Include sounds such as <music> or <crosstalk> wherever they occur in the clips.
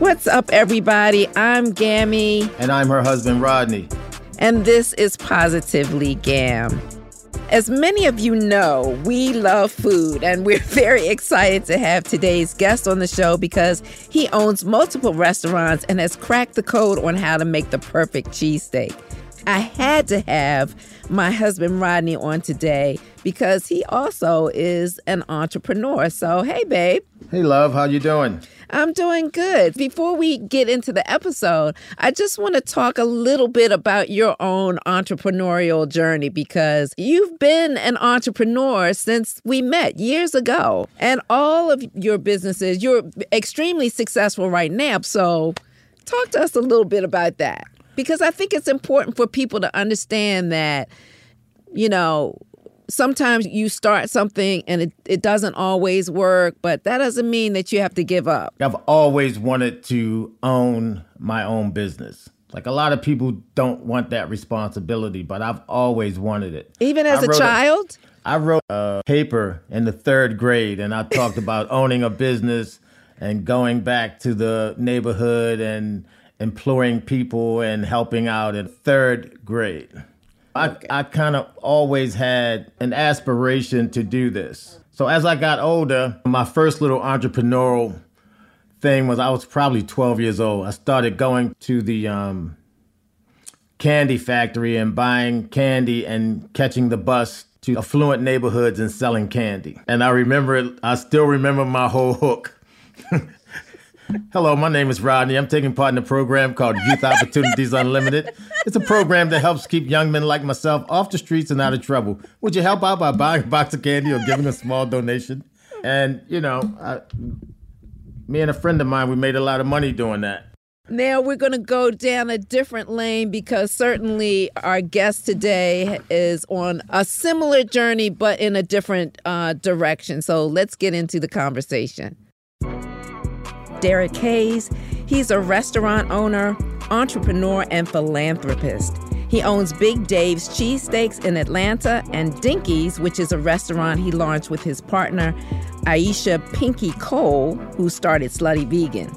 What's up, everybody? I'm Gammy. And I'm her husband, Rodney. And this is Positively Gam. As many of you know, we love food, and we're <laughs> very excited to have today's guest on the show because he owns multiple restaurants and has cracked the code on how to make the perfect cheesesteak. I had to have my husband Rodney on today because he also is an entrepreneur. So, hey, babe. Hey, love. How you doing? I'm doing good. Before we get into the episode, I just want to talk a little bit about your own entrepreneurial journey because you've been an entrepreneur since we met years ago. And all of your businesses, you're extremely successful right now. So, talk to us a little bit about that because I think it's important for people to understand that, you know, sometimes you start something and it, it doesn't always work, but that doesn't mean that you have to give up. I've always wanted to own my own business. Like a lot of people don't want that responsibility, but I've always wanted it. Even as a child? A, I wrote a paper in the third grade and I talked <laughs> about owning a business and going back to the neighborhood and employing people and helping out in third grade. I, I kind of always had an aspiration to do this. So as I got older, my first little entrepreneurial thing was I was probably 12 years old. I started going to the um, candy factory and buying candy and catching the bus to affluent neighborhoods and selling candy. And I remember, I still remember my whole hook. <laughs> Hello, my name is Rodney. I'm taking part in a program called Youth Opportunities Unlimited. It's a program that helps keep young men like myself off the streets and out of trouble. Would you help out by buying a box of candy or giving a small donation? And, you know, I, me and a friend of mine, we made a lot of money doing that. Now we're going to go down a different lane because certainly our guest today is on a similar journey, but in a different uh, direction. So let's get into the conversation. Derrick Hayes. He's a restaurant owner, entrepreneur, and philanthropist. He owns Big Dave's Cheesesteaks in Atlanta and Dinky's, which is a restaurant he launched with his partner, Aisha Pinky Cole, who started Slutty Vegan.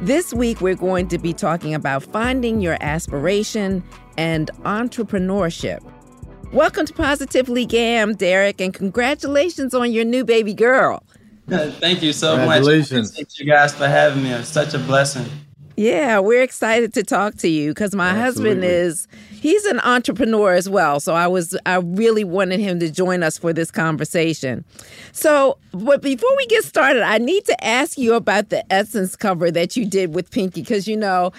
This week, we're going to be talking about finding your aspiration and entrepreneurship. Welcome to Positively Gam, Derek, and congratulations on your new baby girl. Thank you so much. Thank you guys for having me. It's such a blessing. Yeah, we're excited to talk to you because my Absolutely. husband is he's an entrepreneur as well. So I was I really wanted him to join us for this conversation. So, but before we get started, I need to ask you about the Essence cover that you did with Pinky because you know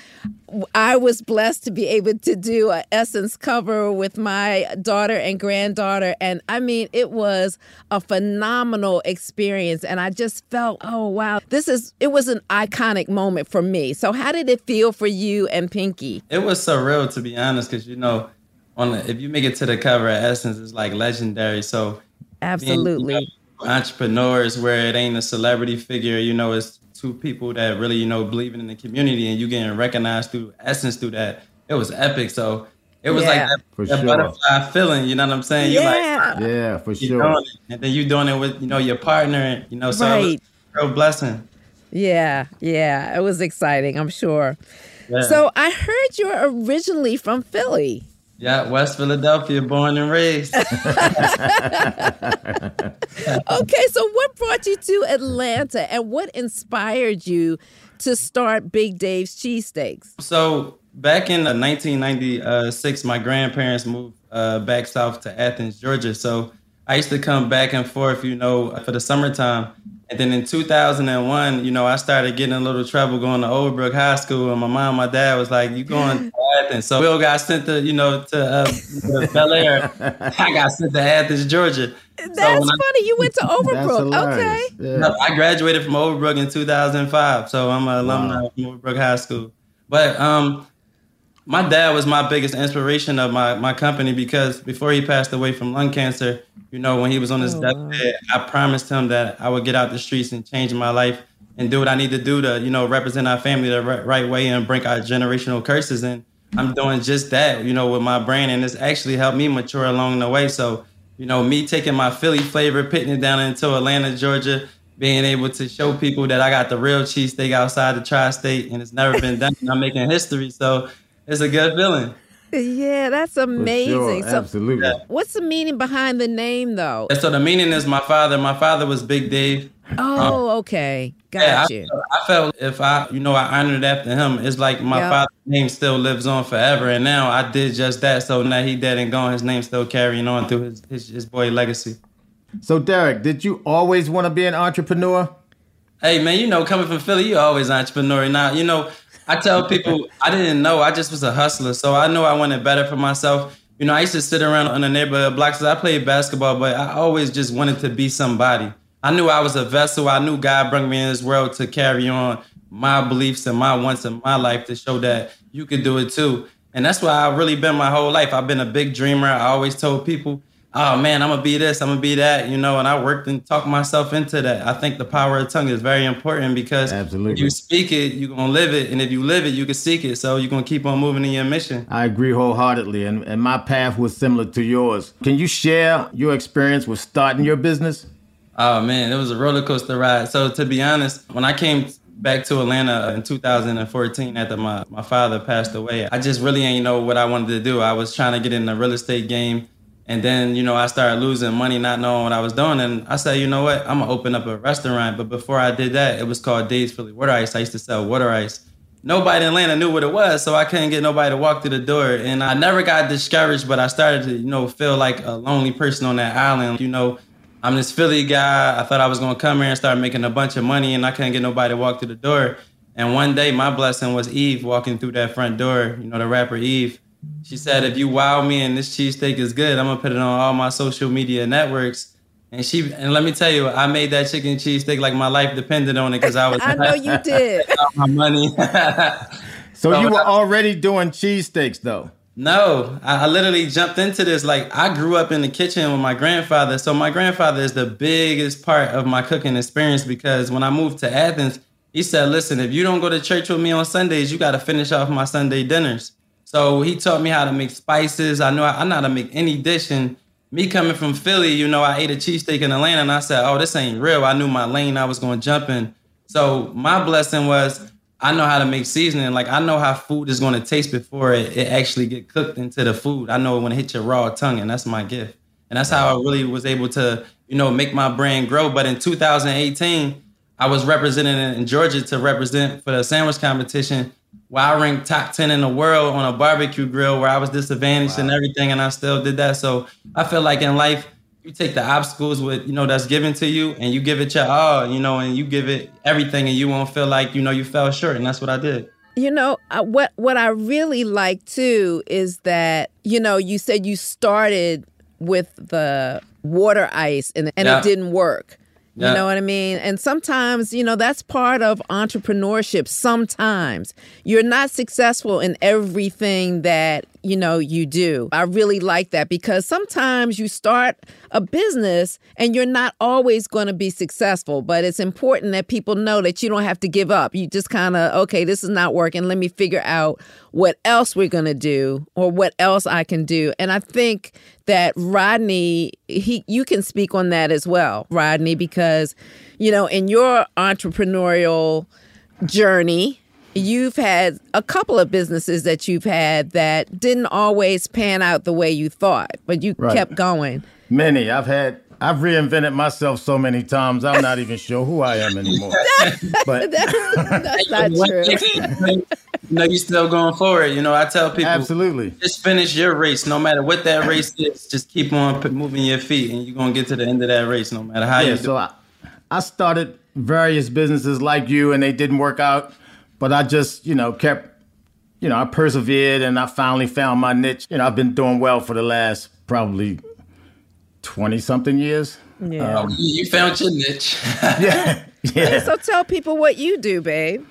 I was blessed to be able to do an Essence cover with my daughter and granddaughter. And I mean, it was a phenomenal experience. And I just felt, oh, wow, this is, it was an iconic moment for me. So, how did it feel for you and Pinky? It was surreal, to be honest, because, you know, on the, if you make it to the cover of Essence, it's like legendary. So, absolutely. Being, you know, entrepreneurs where it ain't a celebrity figure, you know, it's two people that really, you know, believing in the community and you getting recognized through essence through that. It was epic. So it was yeah, like that, that sure. butterfly feeling, you know what I'm saying? Yeah. Like, yeah, ah, for sure. And then you doing it with, you know, your partner, you know, so right. real blessing. Yeah, yeah. It was exciting, I'm sure. Yeah. So I heard you're originally from Philly. Yeah, West Philadelphia, born and raised. <laughs> <laughs> okay, so what brought you to Atlanta and what inspired you to start Big Dave's Cheesesteaks? So, back in 1996, my grandparents moved uh, back south to Athens, Georgia. So, I used to come back and forth, you know, for the summertime. And then in 2001, you know, I started getting a little trouble going to Overbrook High School, and my mom, and my dad was like, "You going <laughs> to Athens?" So Will got sent to, you know, to, uh, to Bel Air. <laughs> I got sent to Athens, Georgia. That's so funny. I, you went to <laughs> Overbrook. okay. Yeah. I graduated from Overbrook in 2005, so I'm an alumni wow. from Overbrook High School. But um, my dad was my biggest inspiration of my my company because before he passed away from lung cancer, you know, when he was on his oh, deathbed, I promised him that I would get out the streets and change my life and do what I need to do to, you know, represent our family the right, right way and break our generational curses. And I'm doing just that, you know, with my brand, and it's actually helped me mature along the way. So, you know, me taking my Philly flavor, pitting it down into Atlanta, Georgia, being able to show people that I got the real cheesesteak outside the tri-state, and it's never been done. I'm making history, so it's a good feeling. Yeah, that's amazing. Sure, so absolutely. What's the meaning behind the name, though? so the meaning is my father. My father was Big Dave. Oh, um, okay. Got yeah, you. I, I, felt if I, you know, I honored after him, it's like my yep. father's name still lives on forever. And now I did just that. So now he dead and gone. His name still carrying on through his, his, his boy legacy. So Derrick, did you always want to be an entrepreneur? Hey man, you know, coming from Philly, you always entrepreneur. Now, you know, I tell people I didn't know. I just was a hustler. So I know I wanted better for myself. You know, I used to sit around on the neighborhood blocks. I played basketball, but I always just wanted to be somebody. I knew I was a vessel. I knew God brought me in this world to carry on my beliefs and my wants in my life to show that you could do it too. And that's why I've really been my whole life. I've been a big dreamer. I always told people oh man, I'm gonna be this, I'm gonna be that, you know, and I worked and talked myself into that. I think the power of tongue is very important because Absolutely. you speak it, you're gonna live it, and if you live it, you can seek it. So you're gonna keep on moving in your mission. I agree wholeheartedly, and, and my path was similar to yours. Can you share your experience with starting your business? Oh man, it was a roller coaster ride. So to be honest, when I came back to Atlanta in 2014 after my, my father passed away, I just really ain't know what I wanted to do. I was trying to get in the real estate game and then, you know, I started losing money, not knowing what I was doing. And I said, you know what? I'm gonna open up a restaurant. But before I did that, it was called Days Philly Water Ice. I used to sell water ice. Nobody in Atlanta knew what it was, so I couldn't get nobody to walk through the door. And I never got discouraged, but I started to, you know, feel like a lonely person on that island. You know, I'm this Philly guy. I thought I was gonna come here and start making a bunch of money, and I couldn't get nobody to walk through the door. And one day, my blessing was Eve walking through that front door. You know, the rapper Eve she said, if you wow me and this cheesesteak is good, I'm gonna put it on all my social media networks. And she and let me tell you, I made that chicken cheesesteak like my life depended on it because I was <laughs> I know you <laughs> did my money. <laughs> so, so, you were I, already doing cheesesteaks though. No, I, I literally jumped into this. Like I grew up in the kitchen with my grandfather. So my grandfather is the biggest part of my cooking experience because when I moved to Athens, he said, listen, if you don't go to church with me on Sundays, you gotta finish off my Sunday dinners. So he taught me how to make spices. I know I know how to make any dish. And me coming from Philly, you know, I ate a cheesesteak in Atlanta and I said, oh, this ain't real. I knew my lane I was going to jump in. So my blessing was I know how to make seasoning. Like I know how food is going to taste before it, it actually get cooked into the food. I know when it hit your raw tongue and that's my gift. And that's how I really was able to, you know, make my brand grow. But in 2018, I was representing in Georgia to represent for the sandwich competition where I ranked top 10 in the world on a barbecue grill where I was disadvantaged wow. and everything, and I still did that. So I feel like in life, you take the obstacles with, you know, that's given to you and you give it your all, you know, and you give it everything and you won't feel like, you know, you fell short. And that's what I did. You know, what what I really like too is that, you know, you said you started with the water ice and, and yeah. it didn't work. Yeah. You know what I mean? And sometimes, you know, that's part of entrepreneurship. Sometimes you're not successful in everything that, you know, you do. I really like that because sometimes you start a business and you're not always going to be successful, but it's important that people know that you don't have to give up. You just kind of, okay, this is not working. Let me figure out what else we're going to do or what else I can do. And I think that Rodney, he you can speak on that as well, Rodney, because you know, in your entrepreneurial journey, you've had a couple of businesses that you've had that didn't always pan out the way you thought, but you right. kept going. Many. I've had I've reinvented myself so many times. I'm not even sure who I am anymore. <laughs> but <laughs> that's not true. No, you're still going forward. You know, I tell people absolutely just finish your race, no matter what that race is. Just keep on moving your feet, and you're gonna get to the end of that race, no matter how yeah, you. Do. So I, I started various businesses like you, and they didn't work out, but I just you know kept. You know, I persevered and I finally found my niche. You know, I've been doing well for the last probably 20 something years. Yeah. Um, you found your niche. <laughs> yeah. Yeah. So tell people what you do, babe.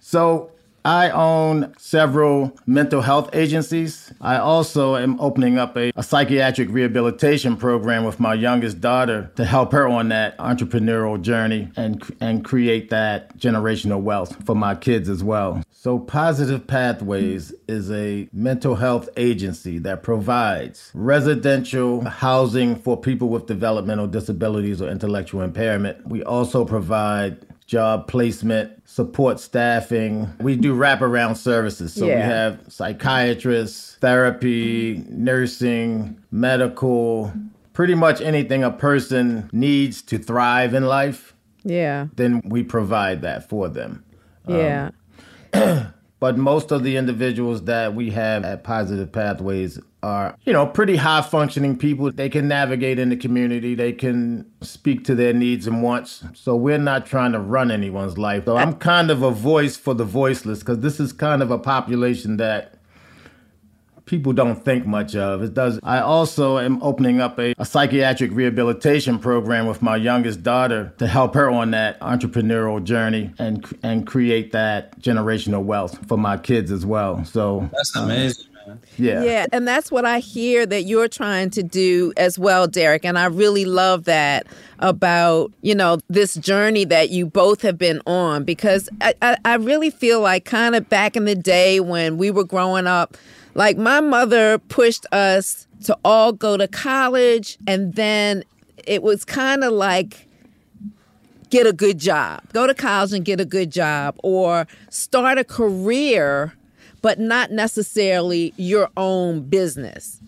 So I own several mental health agencies. I also am opening up a, a, psychiatric rehabilitation program with my youngest daughter to help her on that entrepreneurial journey and, and create that generational wealth for my kids as well. So, Positive Pathways is a mental health agency that provides residential housing for people with developmental disabilities or intellectual impairment. We also provide job placement, support staffing. We do wraparound services. So yeah. we have psychiatrists, therapy, nursing, medical, pretty much anything a person needs to thrive in life. Yeah. Then we provide that for them. Yeah. Um, <clears throat> but most of the individuals that we have at Positive Pathways are, you know, pretty high functioning people. They can navigate in the community, they can speak to their needs and wants. So we're not trying to run anyone's life. So I'm kind of a voice for the voiceless because this is kind of a population that people don't think much of. It does. I also am opening up a, a, psychiatric rehabilitation program with my youngest daughter to help her on that entrepreneurial journey and and create that generational wealth for my kids as well. So that's amazing. Um, yeah. Yeah. And that's what I hear that you're trying to do as well, Derrick. And I really love that about, you know, this journey that you both have been on because I, I, I really feel like kind of back in the day when we were growing up, like my mother pushed us to all go to college and then it was kind of like get a good job. Go to college and get a good job or start a career but not necessarily your own business.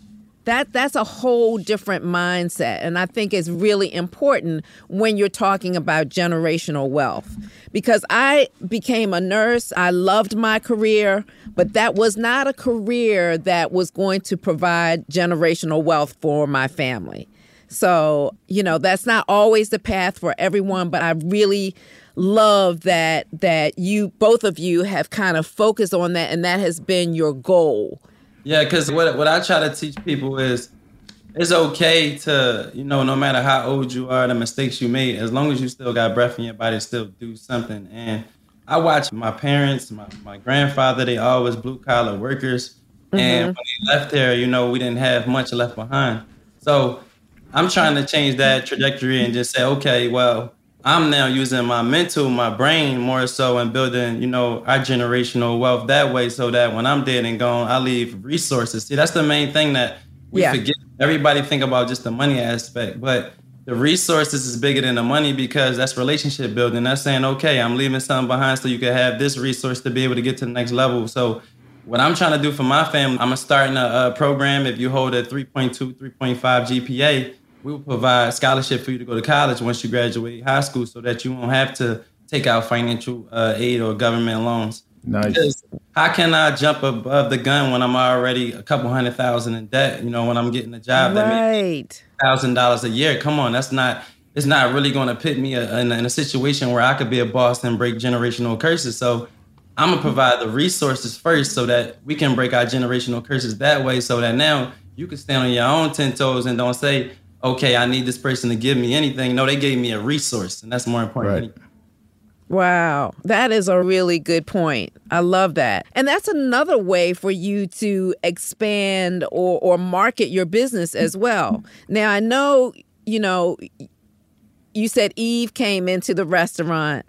That that's a whole different mindset and I think it's really important when you're talking about generational wealth. Because I became a nurse, I loved my career, but that was not a career that was going to provide generational wealth for my family. So, you know, that's not always the path for everyone, but I really love that that you both of you have kind of focused on that and that has been your goal. Yeah, because what what I try to teach people is it's okay to, you know, no matter how old you are, the mistakes you made, as long as you still got breath in your body, still do something. And I watch my parents, my, my grandfather, they always blue collar workers. Mm-hmm. And when they left there, you know, we didn't have much left behind. So I'm trying to change that trajectory and just say, okay, well, I'm now using my mental, my brain more so and building, you know, our generational wealth that way so that when I'm dead and gone, I leave resources. See, that's the main thing that we yeah. forget. Everybody think about just the money aspect, but the resources is bigger than the money because that's relationship building. That's saying, okay, I'm leaving something behind so you can have this resource to be able to get to the next level. So what I'm trying to do for my family, I'm starting a, a program. If you hold a 3.2, 3.5 GPA, we will provide scholarship for you to go to college once you graduate high school so that you won't have to take out financial uh, aid or government loans. Nice. How can I jump above the gun when I'm already a couple hundred thousand in debt? You know, when I'm getting a job that makes thousand dollars a year. Come on, that's not. It's not really going to put me in, in a situation where I could be a boss and break generational curses. So I'm gonna provide the resources first so that we can break our generational curses that way. So that now you can stand on your own ten toes and don't say, "Okay, I need this person to give me anything." No, they gave me a resource, and that's more important. Right. Wow, that is a really good point. I love that. And that's another way for you to expand or, or market your business as well. Now, I know, you know, you said Eve came into the restaurant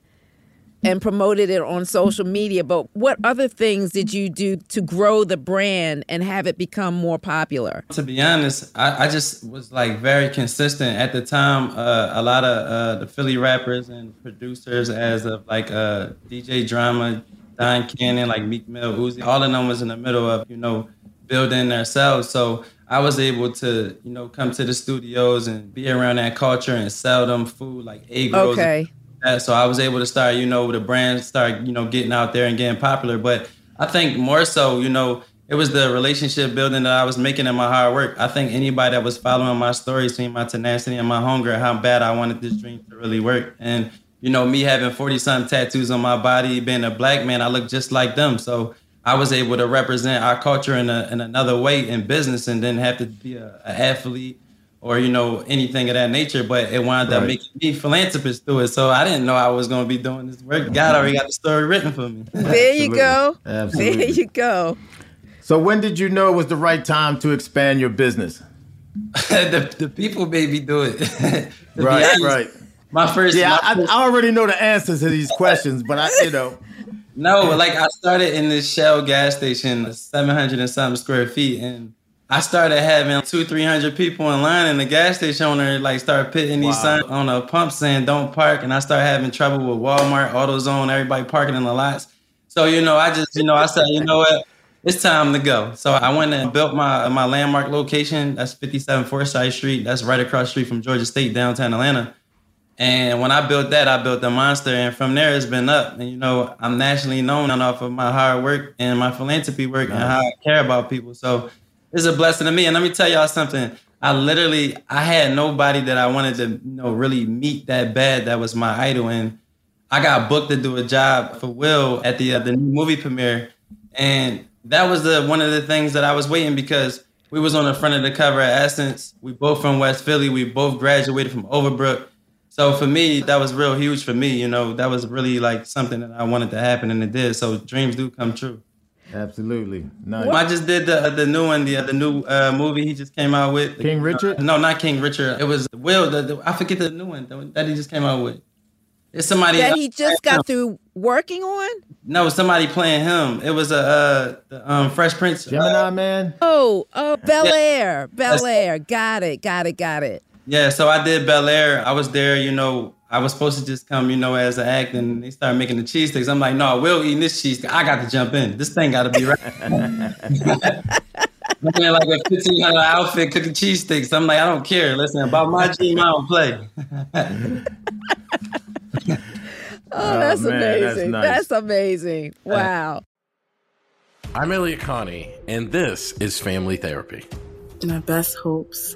and promoted it on social media. But what other things did you do to grow the brand and have it become more popular? To be honest, I, I just was like very consistent at the time. Uh, a lot of uh, the Philly rappers and producers, as of like uh, DJ Drama, Don Cannon, like Meek Mill, Uzi, all of them was in the middle of you know building themselves. So I was able to, you know, come to the studios and be around that culture and sell them food like egg rolls. Okay that. So I was able to start, you know, the brand start, you know, getting out there and getting popular. But I think more so, you know, it was the relationship building that I was making in my hard work. I think anybody that was following my story, seeing my tenacity and my hunger, how bad I wanted this dream to really work. And, you know, me having 40 something tattoos on my body, being a black man, I look just like them. So I was able to represent our culture in, a, in another way in business and then have to be an athlete or you know anything of that nature. But it wound up making me philanthropist through it. So I didn't know I was going to be doing this work. God already got the story written for me. There you go. Absolutely. There you go. So when did you know it was the right time to expand your business? <laughs> the, the people made me do it. <laughs> right, honest, right. My first. Yeah, my I, first, I already know the answers to these questions, but I, you know. <laughs> No, like I started in this Shell gas station, 700 and something square feet, and I started having two, three hundred people in line, and the gas station owner like started putting these wow. signs on a pump saying "Don't park," and I started having trouble with Walmart, AutoZone, everybody parking in the lots. So you know, I just you know, I said, you know what, it's time to go. So I went and built my my landmark location. That's 57 Forsyth Street. That's right across street from Georgia State, downtown Atlanta. And when I built that, I built the monster, and from there it's been up. And you know, I'm nationally known off of my hard work and my philanthropy work nice. and how I care about people. So it's a blessing to me. And let me tell y'all something. I literally I had nobody that I wanted to you know really meet that bad that was my idol and I got booked to do a job for Will at the uh, the new movie premiere and that was the one of the things that I was waiting because we was on the front of the cover at Essence. We both from West Philly. We both graduated from Overbrook. So for me, that was real huge for me. You know, that was really like something that I wanted to happen and it did. So dreams do come true. Absolutely. Nice. I just did the the new one, the the new uh, movie he just came out with. King Richard? Uh, no, not King Richard. It was Will. The, the, I forget the new one that he just came out with. It's somebody that he just got through working on. No, somebody playing him. It was a uh, the, um, Fresh Prince. Gemini uh, Man. Oh, oh, Bel Air, Bel Air. Got it, got it, got it. Yeah, so I did Bel Air. I was there, you know, I was supposed to just come, you know, as an act, and they started making the cheesesteaks. I'm like, no, we'll eat this cheese. I got to jump in. This thing got to be right. <laughs> Looking like a fifteen hundred outfit cooking cheesesteaks. I'm like, I don't care. Listen, about my <laughs> dream, I don't play. <laughs> Oh, oh, that's oh, man, amazing. That's, nice. that's amazing. Uh, wow. I'm Elliott Connie, and this is Family Therapy. My best hopes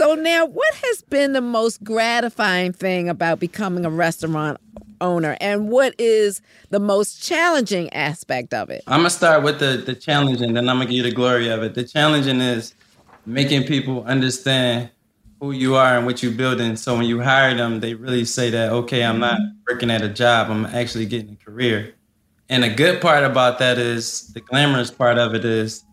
So now, what has been the most gratifying thing about becoming a restaurant owner, and what is the most challenging aspect of it? I'm gonna start with the the challenging, then I'm gonna give you the glory of it. The challenging is making people understand who you are and what you're building. So when you hire them, they really say that, okay, I'm not working at a job, I'm actually getting a career. And the good part about that is the glamorous part of it is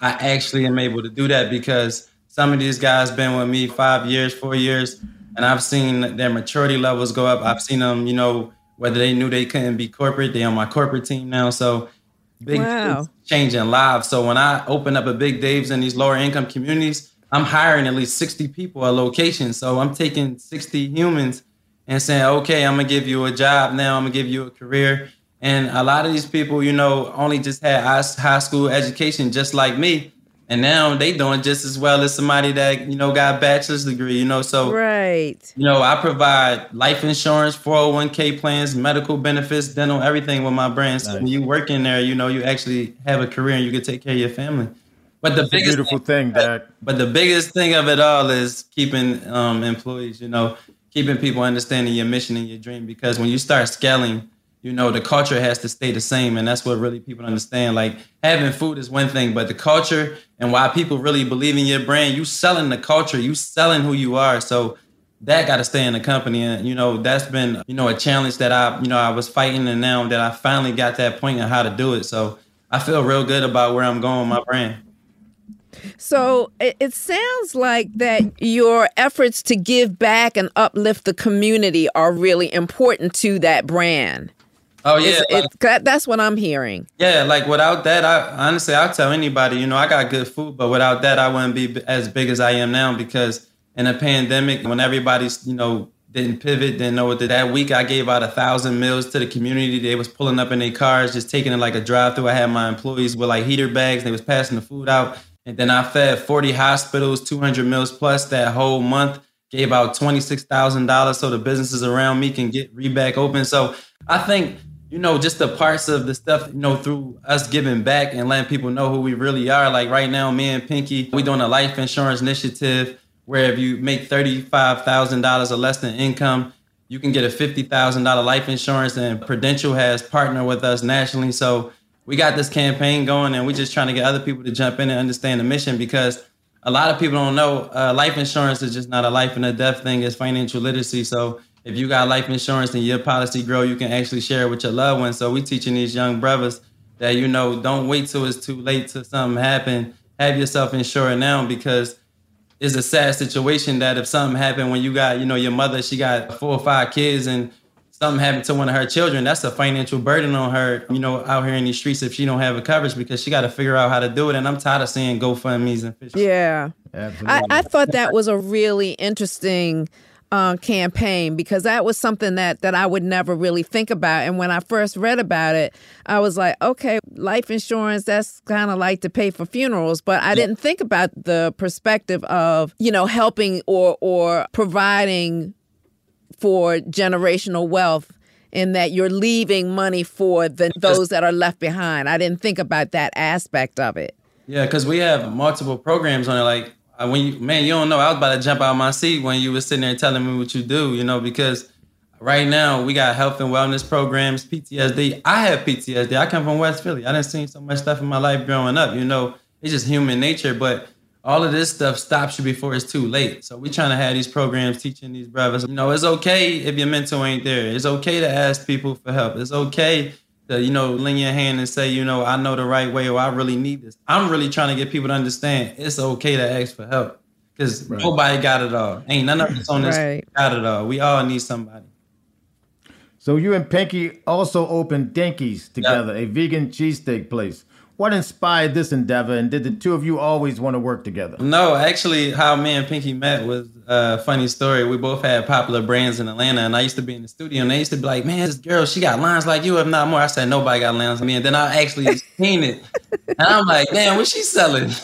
I actually am able to do that because some of these guys been with me five years, four years, and I've seen their maturity levels go up. I've seen them, you know, whether they knew they couldn't be corporate, they on my corporate team now. So big wow. changing lives. So when I open up a big Dave's in these lower income communities, I'm hiring at least 60 people a location. So I'm taking 60 humans and saying, okay, I'm gonna give you a job now, I'm gonna give you a career. And a lot of these people, you know, only just had high school education just like me and now they doing just as well as somebody that you know got a bachelor's degree you know so right. you know i provide life insurance 401k plans medical benefits dental everything with my brand. So nice. when you work in there you know you actually have a career and you can take care of your family. But the That's biggest beautiful thing, that but the biggest thing of it all is keeping um, employees you know keeping people understanding your mission and your dream. Because when you start scaling you know the culture has to stay the same and that's what really people understand. Like having food is one thing but the culture and why people really believe in your brand you selling the culture you selling who you are. So that got to stay in the company and you know that's been you know a challenge that i you know i was fighting and now that i finally got that point on how to do it. So i feel real good about where i'm going with my brand. So it, sounds like that your efforts to give back and uplift the community are really important to that brand. Oh yeah, it's, it's, that's what I'm hearing. Yeah, like without that, I honestly I'll tell anybody, you know, I got good food, but without that, I wouldn't be as big as I am now because in a pandemic when everybody's, you know, didn't pivot, didn't know what to that week I gave out a thousand meals to the community. They was pulling up in their cars, just taking it like a drive through. I had my employees with like heater bags, they was passing the food out. And then I fed 40 hospitals, 200 meals plus that whole month, gave out $26,000 so the businesses around me can get re back open. So I think, you know, just the parts of the stuff, you know, through us giving back and letting people know who we really are. Like right now, me and Pinky, we doing a life insurance initiative where if you make $35,000 or less than income, you can get a $50,000 life insurance and Prudential has partnered with us nationally. So we got this campaign going and we're just trying to get other people to jump in and understand the mission because a lot of people don't know uh, life insurance is just not a life and a death thing it's financial literacy so if you got life insurance and your policy grow you can actually share it with your loved ones so we teaching these young brothers that you know don't wait till it's too late till something happen have yourself insured now because it's a sad situation that if something happened when you got you know your mother she got four or five kids and something happened to one of her children, that's a financial burden on her, you know, out here in these streets if she don't have a coverage because she got to figure out how to do it. And I'm tired of seeing GoFundMe's and fish. Yeah. I, I thought that was a really interesting uh, campaign because that was something that that I would never really think about. And when I first read about it, I was like, okay, life insurance that's kind of like to pay for funerals, but I didn't think about the perspective of you know helping or or providing for generational wealth in that you're leaving money for the those that are left behind. I didn't think about that aspect of it. Yeah, because we have multiple programs on it. Like uh, when you, man, you don't know. I was about to jump out of my seat when you were sitting there telling me what you do. You know, because right now we got health and wellness programs, PTSD. I have PTSD. I come from West Philly. I didn't see so much stuff in my life growing up. You know, it's just human nature, but all of this stuff stops you before it's too late. So we're trying to have these programs teaching these brothers, you know, it's okay if your mentor ain't there. It's okay to ask people for help. It's okay to, you know, lend your hand and say, you know, I know the right way or I really need this. I'm really trying to get people to understand it's okay to ask for help because right. nobody got it all. Ain't none of us on this right. got it all. We all need somebody. So you and Pinky also opened Dinky's together, yep. a vegan cheesesteak place. What inspired this endeavor, and did the two of you always want to work together? No, actually, how me and Pinky met was a funny story. We both had popular brands in Atlanta, and I used to be in the studio, and they used to be like, "Man, this girl, she got lines like you, if not more." I said, "Nobody got lines like me," and then I actually seen it, and I'm like, "Damn, what she selling?" <laughs>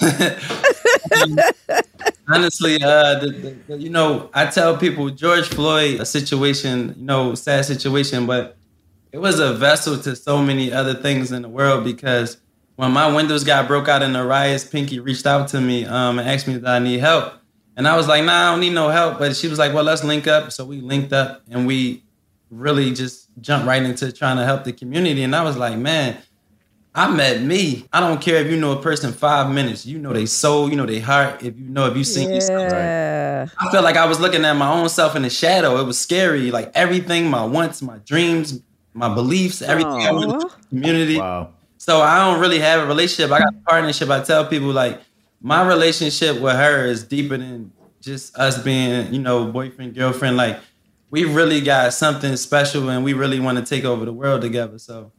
honestly, uh, the, the, the, you know, I tell people George Floyd, a situation, you know, sad situation, but it was a vessel to so many other things in the world because when my windows got broke out in the riots, Pinky reached out to me um, and asked me if I need help. And I was like, nah, I don't need no help. But she was like, well, let's link up. So we linked up and we really just jumped right into trying to help the community. And I was like, man, I met me. I don't care if you know a person five minutes. You know they soul, you know their heart. If you know if you seen yeah. yourself. I felt like I was looking at my own self in the shadow. It was scary. Like everything, my wants, my dreams, my beliefs, everything Aww. I wanted the community. Wow. So I don't really have a relationship. I got a partnership. I tell people like my relationship with her is deeper than just us being, you know, boyfriend, girlfriend. Like we really got something special and we really want to take over the world together. So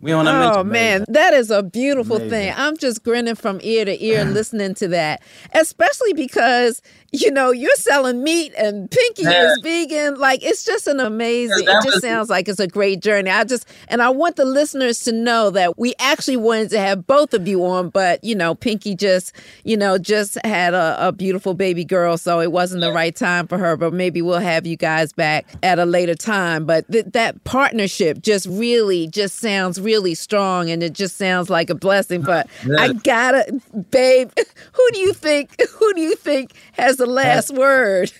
we on Oh man, that is a beautiful Amazing. thing. I'm just grinning from ear to ear listening to that, especially because you know you're selling meat and Pinky yeah. is vegan. Like it's just an amazing. Yeah, it just was, sounds like it's a great journey. I just and I want the listeners to know that we actually wanted to have both of you on, but you know Pinky just you know just had a, a beautiful baby girl, so it wasn't the right time for her. But maybe we'll have you guys back at a later time. But th- that partnership just really just sounds really strong and it just sounds like a blessing. But yeah. I gotta, babe, <laughs> who do you think? Who do you think has the last word?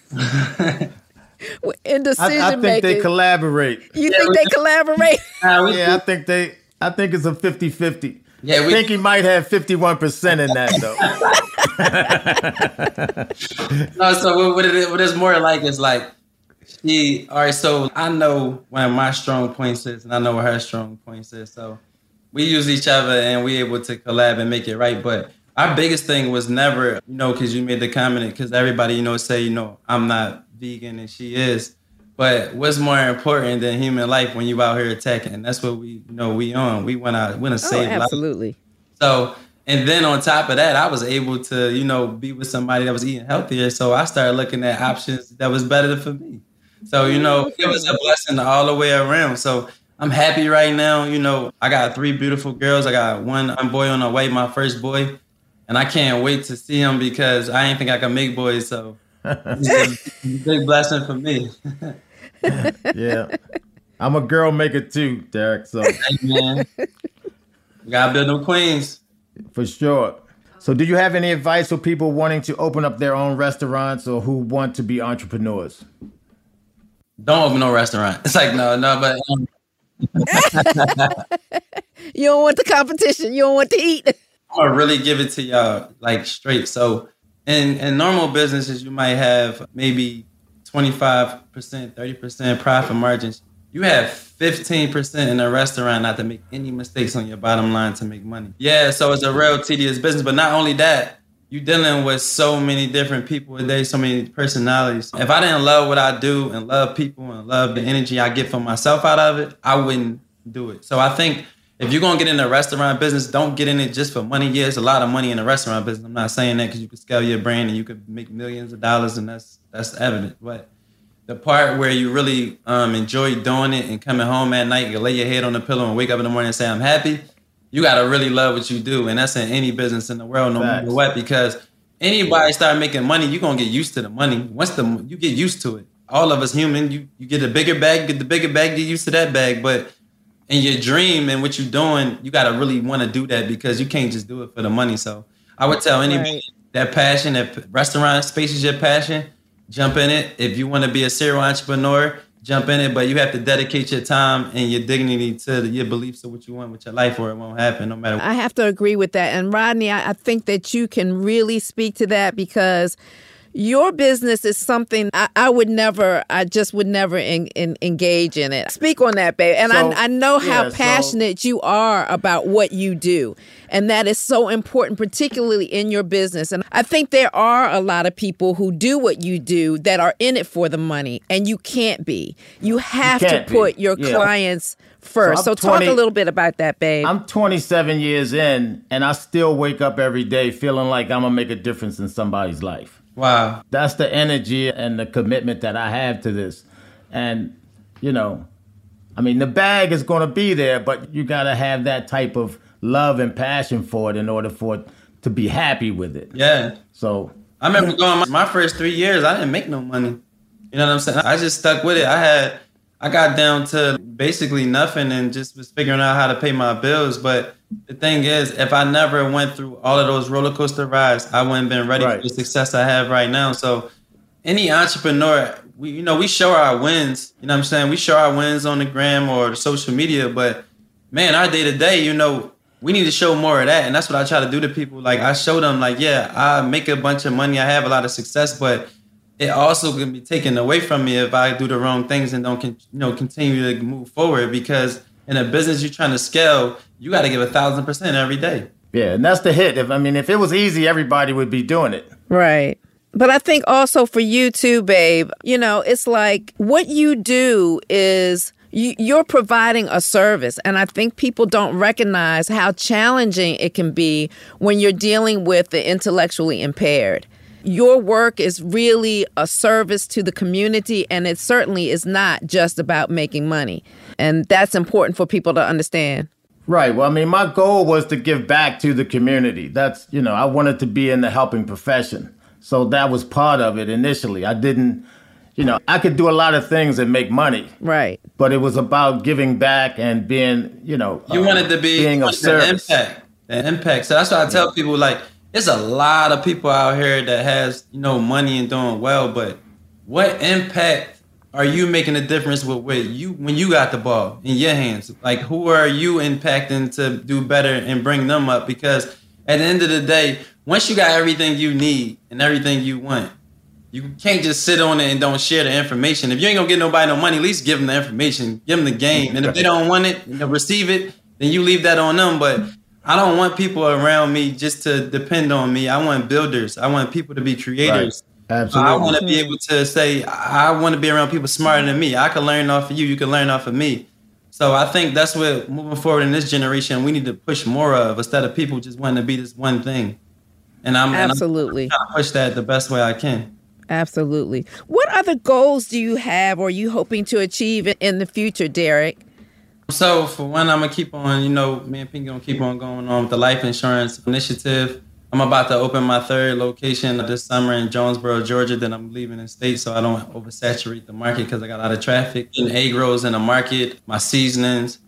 in <laughs> decision I, I think making. they collaborate. You yeah, think they collaborate? <laughs> yeah, I think they. I think it's a 50-50. Yeah, we, he might have fifty-one percent in that though. <laughs> no, so what, it, what it's more like is like she all right, so I know when my strong points is and I know where her strong points is. So we use each other and we able to collab and make it right. But our biggest thing was never, you know, because you made the comment, because everybody, you know, say, you know, I'm not vegan and she is. But what's more important than human life when you out here attacking? And that's what we, you know, we on. We went out, we want to oh, save absolutely. Life. So And then on top of that, I was able to, you know, be with somebody that was eating healthier. So I started looking at options that was better for me. So, you know, mm, it was a blessing all the way around. So I'm happy right now. You know, I got three beautiful girls. I got one boy on the way, my first boy. And I can't wait to see him because I ain't think I can make boys. So it's a <laughs> big blessing for me. <laughs> yeah. I'm a girl maker too, Derrick. So hey, man. We gotta build them queens. For sure. So do you have any advice for people wanting to open up their own restaurants or who want to be entrepreneurs? Don't open no restaurant. It's like no, no, but um... <laughs> you don't want the competition. You don't want to eat. I'm gonna really give it to y'all like straight. So in in normal businesses, you might have maybe 25%, 30% profit margins. You have 15% in a restaurant not to make any mistakes on your bottom line to make money. Yeah, so it's a real tedious business. But not only that, you're dealing with so many different people a day, so many personalities. If I didn't love what I do and love people and love the energy I get from myself out of it, I wouldn't do it. So I think if you're gonna get in the restaurant business, don't get in it just for money. Yeah, it's a lot of money in the restaurant business. I'm not saying that because you can scale your brand and you could make millions of dollars, and that's that's evident. But the part where you really um, enjoy doing it and coming home at night, you lay your head on the pillow and wake up in the morning and say, "I'm happy." You gotta really love what you do, and that's in any business in the world, no Facts. matter what. Because anybody start making money, you're gonna get used to the money. Once the you get used to it, all of us human, you you get a bigger bag, get the bigger bag, get used to that bag, but in your dream and what you're doing, you got to really want to do that because you can't just do it for the money. So I would tell anybody right. that passion, that restaurant space is your passion, jump in it. If you want to be a serial entrepreneur, jump in it, but you have to dedicate your time and your dignity to the, your beliefs of what you want with your life, or it won't happen no matter. what. I have to agree with that, and Rodney, I, I think that you can really speak to that because your business is something I, I, would never, I just would never in, in, engage in it. Speak on that, babe. And so, I, I know how yeah, passionate so, you are about what you do. And that is so important, particularly in your business. And I think there are a lot of people who do what you do that are in it for the money, and you can't be. You have you to put be. your yeah. clients first. So, so 20, talk a little bit about that, babe. I'm 27 years in, and I still wake up every day feeling like I'm going to make a difference in somebody's life. Wow. That's the energy and the commitment that I have to this. And, you know, I mean, the bag is going to be there, but you got to have that type of love and passion for it in order for it to be happy with it. Yeah. So I remember going my, my first three years, I didn't make no money. You know what I'm saying? I just stuck with it. I had, I got down to basically nothing and just was figuring out how to pay my bills. But the thing is, if I never went through all of those roller coaster rides, I wouldn't been ready right. for the success I have right now. So any entrepreneur, we you know, we show our wins. You know what I'm saying? We show our wins on the gram or the social media, but man, our day to day, you know, we need to show more of that. And that's what I try to do to people. Like I show them like, yeah, I make a bunch of money, I have a lot of success, but it also can be taken away from me if I do the wrong things and don't you know continue to move forward because in a business you're trying to scale, you got to give a thousand percent every day. Yeah, and that's the hit. If I mean, if it was easy, everybody would be doing it. Right. But I think also for you too, babe, you know, it's like what you do is you're providing a service. And I think people don't recognize how challenging it can be when you're dealing with the intellectually impaired your work is really a service to the community, and it certainly is not just about making money. And that's important for people to understand. Right. Well, I mean, my goal was to give back to the community. That's, you know, I wanted to be in the helping profession. So that was part of it initially. I didn't, you know, I could do a lot of things and make money. Right. But it was about giving back and being, you know, you uh, wanted to be being of service. impact. The impact. So that's why I tell people like there's a lot of people out here that has you know money and doing well, but what impact are you making a difference with what you when you got the ball in your hands? Like who are you impacting to do better and bring them up? Because at the end of the day, once you got everything you need and everything you want, you can't just sit on it and don't share the information. If you ain't gonna get nobody no money, at least give them the information, give them the game. And if they don't want it, receive it, then you leave that on them. But I don't want people around me just to depend on me. I want builders. I want people to be creators. Right. Absolutely. I want to be able to say, I want to be around people smarter than me. I can learn off of you. You can learn off of me. So I think that's what moving forward in this generation we need to push more of instead of people just wanting to be this one thing. And I'm absolutely and I'm trying to push that the best way I can. Absolutely. What other goals do you have or are you hoping to achieve in the future, Derrick? So for one, I'm gonna keep on, you know, me and Pinky gonna keep on going on with the life insurance initiative. I'm about to open my third location this summer in Jonesboro, Georgia. Then I'm leaving the state so I don't oversaturate the market because I got a lot of traffic. And egg rolls in the market, my seasonings.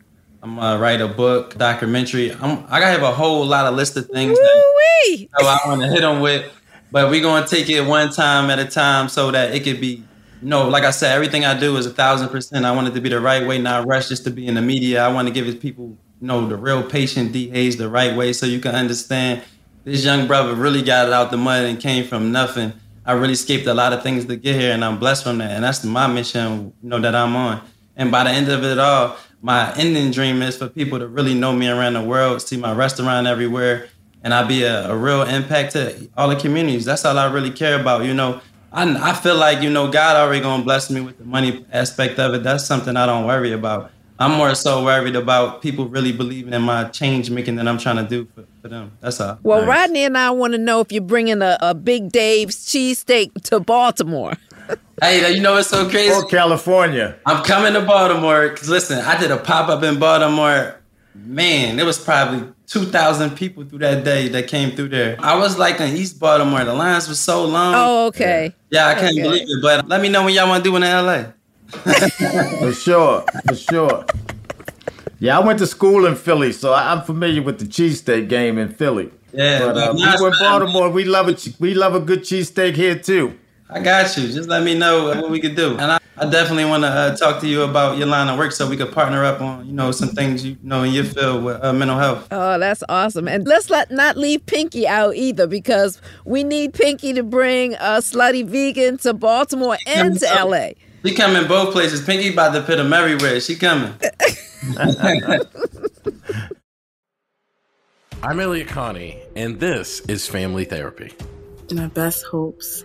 I'm gonna write a book, documentary. I'm, I have a whole lot of list of things that so I want to hit them with. But we're gonna take it one time at a time so that it could be know, like I said, everything I do is a thousand percent. I want it to be the right way, not rush just to be in the media. I want to give people, you know, the real patient D Hayes the right way so you can understand this young brother really got it out the mud and came from nothing. I really escaped a lot of things to get here, and I'm blessed from that. And that's my mission, you know, that I'm on. And by the end of it all, my ending dream is for people to really know me around the world, see my restaurant everywhere, and I be a, a real impact to all the communities. That's all I really care about. You know, I, I feel like you know God already gonna bless me with the money aspect of it. That's something I don't worry about. I'm more so worried about people really believing in my change making that I'm trying to do for, for them. That's all. Well, nice. Rodney and I want to know if you're bringing a, a Big Dave's cheesesteak to Baltimore. <laughs> hey, you know it's so crazy? Or California. I'm coming to Baltimore because listen, I did a pop up in Baltimore. Man, it was probably 2,000 people through that day that came through there. I was like in East Baltimore. The lines were so long. Oh, okay. Yeah, I can't okay. believe it. But let me know when y'all want to do it in LA <laughs> for sure, for sure. Yeah, I went to school in Philly, so I'm familiar with the cheesesteak game in Philly. Yeah, but uh, people in Baltimore, we love a we love a good cheesesteak here too. I got you. Just let me know what we could do, and I, I definitely want to uh, talk to you about your line of work so we could partner up on you know some things you know in your field with uh, mental health. Oh, that's awesome! And let's let not leave Pinky out either because we need Pinky to bring a slutty vegan to Baltimore and to LA. She coming both places. Pinky about to put them everywhere. She coming. <laughs> I'm Elliott Connie, and this is Family Therapy. My best hopes.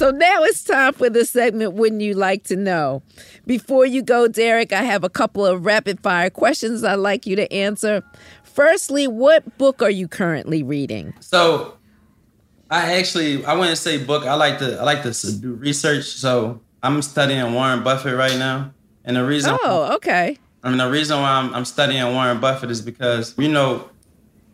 So now it's time for the segment Wouldn't You Like to Know? Before you go, Derrick, I have a couple of rapid fire questions I'd like you to answer. Firstly, what book are you currently reading? So I actually I wouldn't say book. I like to I like to do research. So I'm studying Warren Buffett right now. And the reason Oh, okay. I mean the reason why I'm, I'm studying Warren Buffett is because, you know,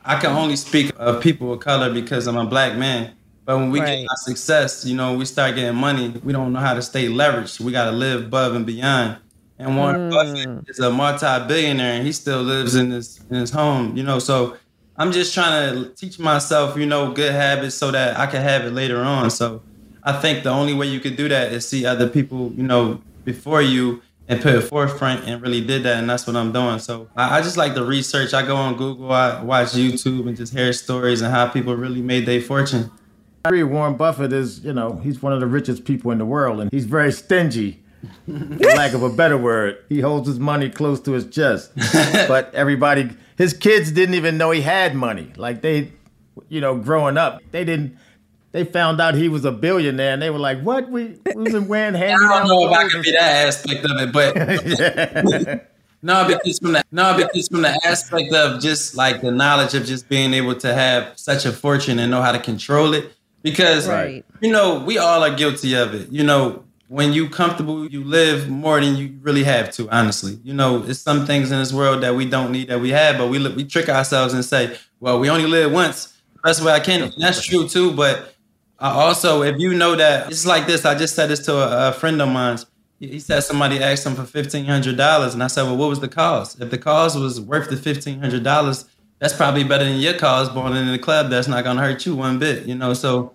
I can only speak of people of color because I'm a black man. But when we right. get our success, you know, we start getting money, we don't know how to stay leveraged. We got to live above and beyond. And Warren mm. Buffett is a multi-billionaire, and he still lives in his in his home. You know, so I'm just trying to teach myself, you know, good habits so that I can have it later on. So I think the only way you could do that is see other people, you know, before you and put it forefront and really did that and that's what i'm doing so I, I, just like the research i go on google i watch youtube and just hear stories and how people really made their fortune agree. Warren Buffett is, you know, he's one of the richest people in the world, and he's very stingy. for lack of a better word, he holds his money close to his chest. <laughs> but everybody, his kids didn't even know he had money. Like they, you know, growing up, they didn't. They found out he was a billionaire, and they were like, "What? We we've been wearing <laughs> hand." I don't know if I can be that aspect of it, but. <laughs> No, because from the no, because from the aspect of just like the knowledge of just being able to have such a fortune and know how to control it, because right. you know we all are guilty of it. You know, when you comfortable, you live more than you really have to. Honestly, you know, it's some things in this world that we don't need that we have, but we we trick ourselves and say, well, we only live once. That's where I can. And that's true too, but. I also, if you know that it's like this, I just said this to a, a friend of mine. He said somebody asked him for fifteen hundred dollars, and I said, "Well, what was the cause? If the cause was worth the fifteen hundred dollars, that's probably better than your cause born in the club. That's not gonna hurt you one bit, you know." So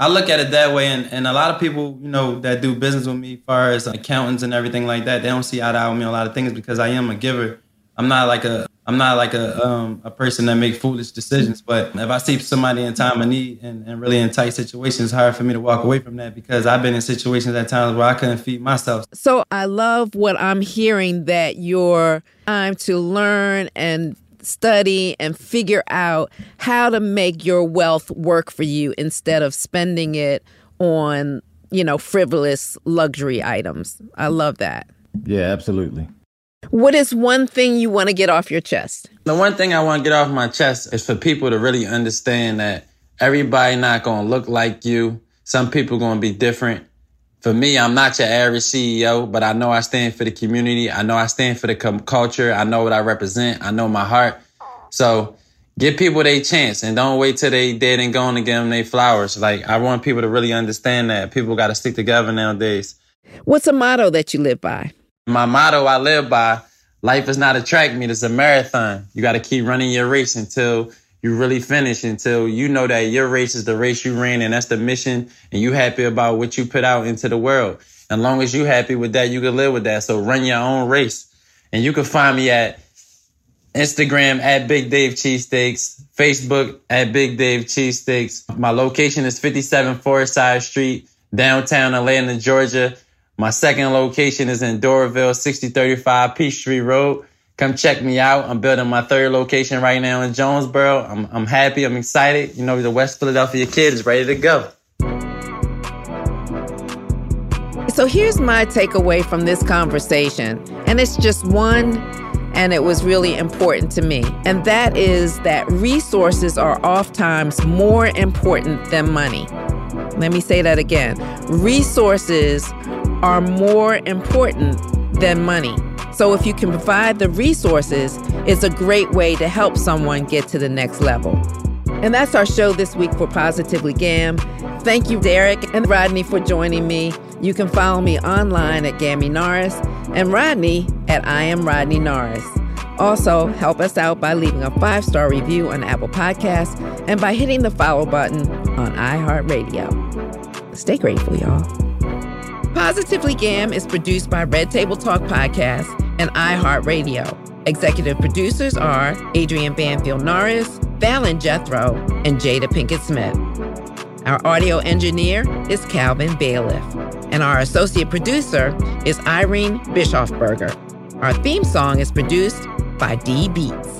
I look at it that way, and, and a lot of people, you know, that do business with me, as far as accountants and everything like that, they don't see eye to eye with me a lot of things because I am a giver. I'm not like a I'm not like a um, a person that make foolish decisions. But if I see somebody in time of need and, and really in tight situations, it's hard for me to walk away from that because I've been in situations at times where I couldn't feed myself. So I love what I'm hearing that your time to learn and study and figure out how to make your wealth work for you instead of spending it on, you know, frivolous luxury items. I love that. Yeah, absolutely. What is one thing you want to get off your chest? The one thing I want to get off my chest is for people to really understand that everybody not going to look like you. Some people going to be different for me, I'm not your average CEO, but I know I stand for the community. I know I stand for the com- culture. I know what I represent. I know my heart. So give people their chance and don't wait till they dead and gone to give them their flowers. Like I want people to really understand that people got to stick together nowadays. What's a motto that you live by? My motto I live by: life is not a track meet; it's a marathon. You got to keep running your race until you really finish until you know that your race is the race you ran and that's the mission and you happy about what you put out into the world. As long as you happy with that, you can live with that. So run your own race. And you can find me at Instagram at Big Dave Cheesesteaks, Facebook at Big Dave Cheesesteaks. My location is 57 Forsyth Street, downtown Atlanta, Georgia. My second location is in Doraville, 6035 Peachtree Road. Come check me out. I'm building my third location right now in Jonesboro. I'm, I'm happy. I'm excited. You know, the West Philadelphia kid is ready to go. So here's my takeaway from this conversation, and it's just one, and it was really important to me. And that is that resources are oftentimes more important than money. Let me say that again. Resources are more important than money. So if you can provide the resources, it's a great way to help someone get to the next level. And that's our show this week for Positively Gam. Thank you, Derrick and Rodney, for joining me. You can follow me online at Gammy Norris and Rodney at I am Rodney Norris. Also, help us out by leaving a five star review on Apple Podcasts and by hitting the follow button on iHeartRadio. Stay grateful, y'all. Positively Gam is produced by Red Table Talk Podcast and iHeartRadio. Executive producers are Adrienne Banfield Norris, Fallon Jethro, and Jada Pinkett Smith. Our audio engineer is Calvin Bailiff, and our associate producer is Irene Bischofberger. Our theme song is produced by D Beats.